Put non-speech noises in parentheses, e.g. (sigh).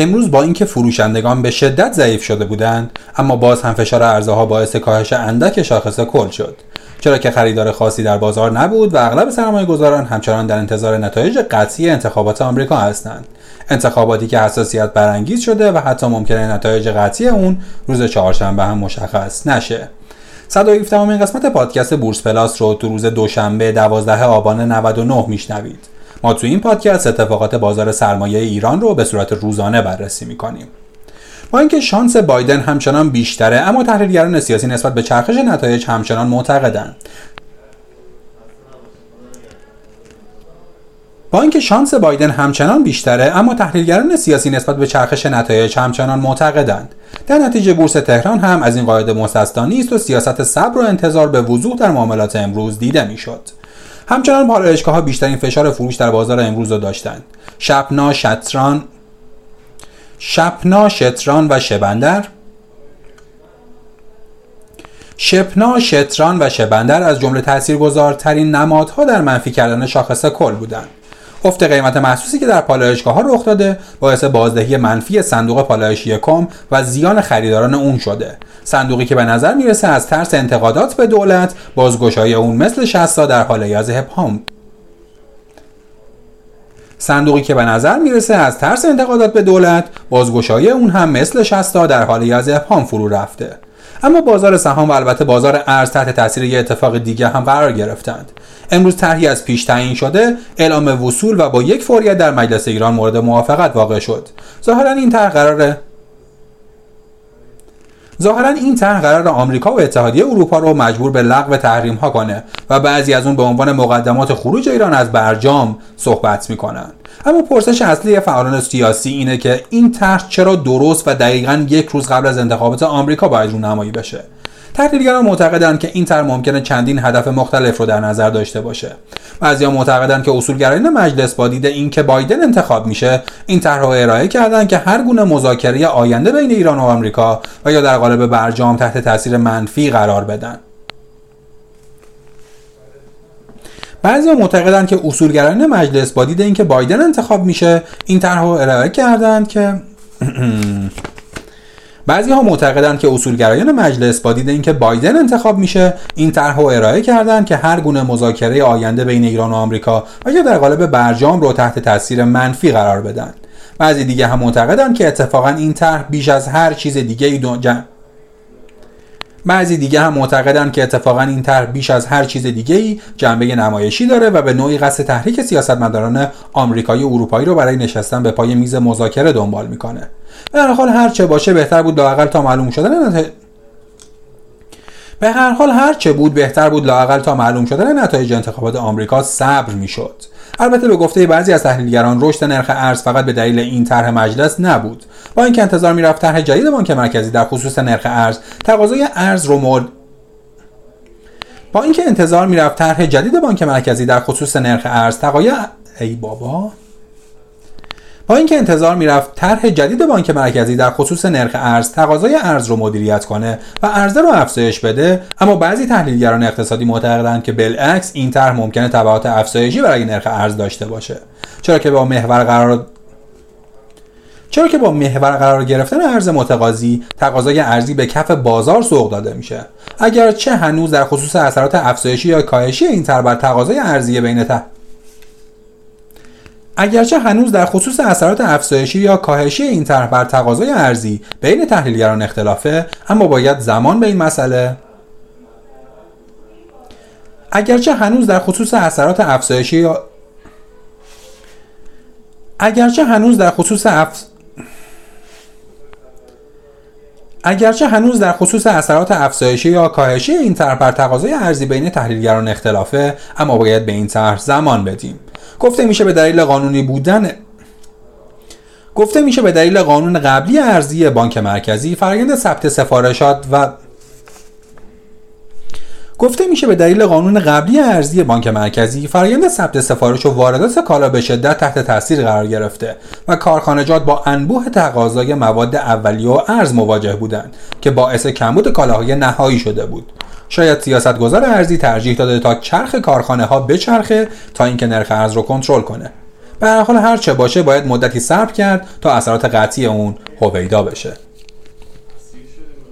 امروز با اینکه فروشندگان به شدت ضعیف شده بودند اما باز هم فشار ارزها باعث کاهش اندک شاخص کل شد. چرا که خریدار خاصی در بازار نبود و اغلب سرمایه گذاران همچنان در انتظار نتایج قطعی انتخابات آمریکا هستند. انتخاباتی که حساسیت برانگیز شده و حتی ممکنه نتایج قطعی اون روز چهارشنبه هم مشخص نشه. 117 امین قسمت پادکست بورس پلاس رو تو روز دوشنبه 12 آبان 99 میشنوید. ما تو این پادکست اتفاقات بازار سرمایه ایران رو به صورت روزانه بررسی می‌کنیم. با اینکه شانس بایدن همچنان بیشتره اما تحلیلگران سیاسی نسبت به چرخش نتایج همچنان معتقدند. با اینکه شانس بایدن همچنان بیشتره اما تحلیلگران سیاسی نسبت به چرخش نتایج همچنان معتقدند. در نتیجه بورس تهران هم از این قاعده مستثنا نیست و سیاست صبر و انتظار به وضوح در معاملات امروز دیده می‌شد. همچنان پالایشگاه ها بیشترین فشار فروش در بازار امروز را داشتند. شپنا شتران شپنا شتران و شبندر. شپنا شتران و شبندر از جمله تاثیرگذارترین نمادها در منفی کردن شاخص کل بودند. افت قیمت محسوسی که در پالایشگاه ها رخ داده باعث بازدهی منفی صندوق پالایش یکم و زیان خریداران اون شده. صندوقی که به نظر می‌رسه از ترس انتقادات به دولت بازگشایی اون مثل شستا در حال یز هپام صندوقی که به نظر می‌رسه از ترس انتقادات به دولت بازگشایی اون هم مثل شستا در حال یز هپام فرو رفته. اما بازار سهام و البته بازار ارز تحت تاثیر یه اتفاق دیگه هم قرار گرفتند. امروز طرحی از پیش تعیین شده اعلام وصول و با یک فوریت در مجلس ایران مورد موافقت واقع شد. ظاهرا این طرح قراره ظاهرا این طرح قرار آمریکا و اتحادیه اروپا رو مجبور به لغو تحریم ها کنه و بعضی از اون به عنوان مقدمات خروج ایران از برجام صحبت می‌کنن. اما پرسش اصلی فعالان سیاسی اینه که این طرح چرا درست و دقیقا یک روز قبل از انتخابات آمریکا باید رونمایی بشه؟ تحلیلگران معتقدند که این طرح ممکنه چندین هدف مختلف رو در نظر داشته باشه. بعضیا معتقدند که اصولگرایان مجلس با دید اینکه بایدن انتخاب میشه این طرح رو ارائه کردن که هر گونه مذاکره آینده بین ایران و آمریکا و یا در قالب برجام تحت تاثیر منفی قرار بدن. بعضی معتقدند که اصولگرایان مجلس با دید اینکه بایدن انتخاب میشه این طرح رو ارائه کردند که (clears throat) بعضی ها معتقدند که اصولگرایان مجلس با دید اینکه بایدن انتخاب میشه این طرح رو ارائه کردند که هر گونه مذاکره آینده بین ایران و آمریکا و یا در قالب برجام رو تحت تاثیر منفی قرار بدن. بعضی دیگه هم معتقدند که اتفاقا این طرح بیش از هر چیز دیگه ای بعضی دیگه هم معتقدند که اتفاقا این طرح بیش از هر چیز دیگه ای جنبه نمایشی داره و به نوعی قصد تحریک سیاستمداران آمریکایی و اروپایی رو برای نشستن به پای میز مذاکره دنبال می‌کنه به هر حال هر چه باشه بهتر بود لاقل تا معلوم شدن. به هر حال هر چه بود بهتر بود لاقل تا معلوم شدن نتایج انتخابات آمریکا صبر می‌شد. البته به گفته بعضی از تحلیلگران رشد نرخ ارز فقط به دلیل این طرح مجلس نبود. با اینکه انتظار می‌رفت طرح جدید بانک مرکزی در خصوص نرخ ارز تقاضای ارز رو مورد با اینکه انتظار می‌رفت طرح جدید بانک مرکزی در خصوص نرخ ارز تقاضای ای بابا. با اینکه انتظار می‌رفت طرح جدید بانک مرکزی در خصوص نرخ ارز تقاضای ارز رو مدیریت کنه و عرضه رو افزایش بده اما بعضی تحلیلگران اقتصادی معتقدند که بالعکس این طرح ممکنه تبعات افزایشی برای نرخ ارز داشته باشه. چرا که با محور قرار چرا که با محور قرار گرفتن ارز متقاضی تقاضای ارزی به کف بازار سوق داده میشه. اگرچه هنوز در خصوص اثرات افزایشی یا کاهشی این طرح بر تقاضای ارزی بین اگرچه هنوز در خصوص اثرات افزایشی یا کاهشی این طرح بر تقاضای ارزی بین تحلیلگران اختلافه اما باید زمان به این مسئله. اگرچه هنوز در خصوص اثرات افزایشی یا اگرچه هنوز در خصوص اف... اگرچه هنوز در خصوص اثرات افزایشی یا کاهشی این طرح بر تقاضای ارزی بین تحلیلگران اختلافه اما باید به این طرح زمان بدیم. گفته میشه به دلیل قانونی بودن گفته میشه به دلیل قانون قبلی ارزی بانک مرکزی فرآیند ثبت سفارشات و گفته میشه به دلیل قانون قبلی ارزی بانک مرکزی فرآیند ثبت سفارش و واردات کالا به شدت تحت تاثیر قرار گرفته و کارخانجات با انبوه تقاضای مواد اولیه و ارز مواجه بودند که باعث کمبود کالاهای نهایی شده بود. شاید سیاستگزار ارزی ترجیح داده تا چرخ کارخانه ها بچرخه تا اینکه نرخ ارز رو کنترل کنه. به هر حال هر چه باشه باید مدتی صبر کرد تا اثرات قطعی اون هویدا بشه.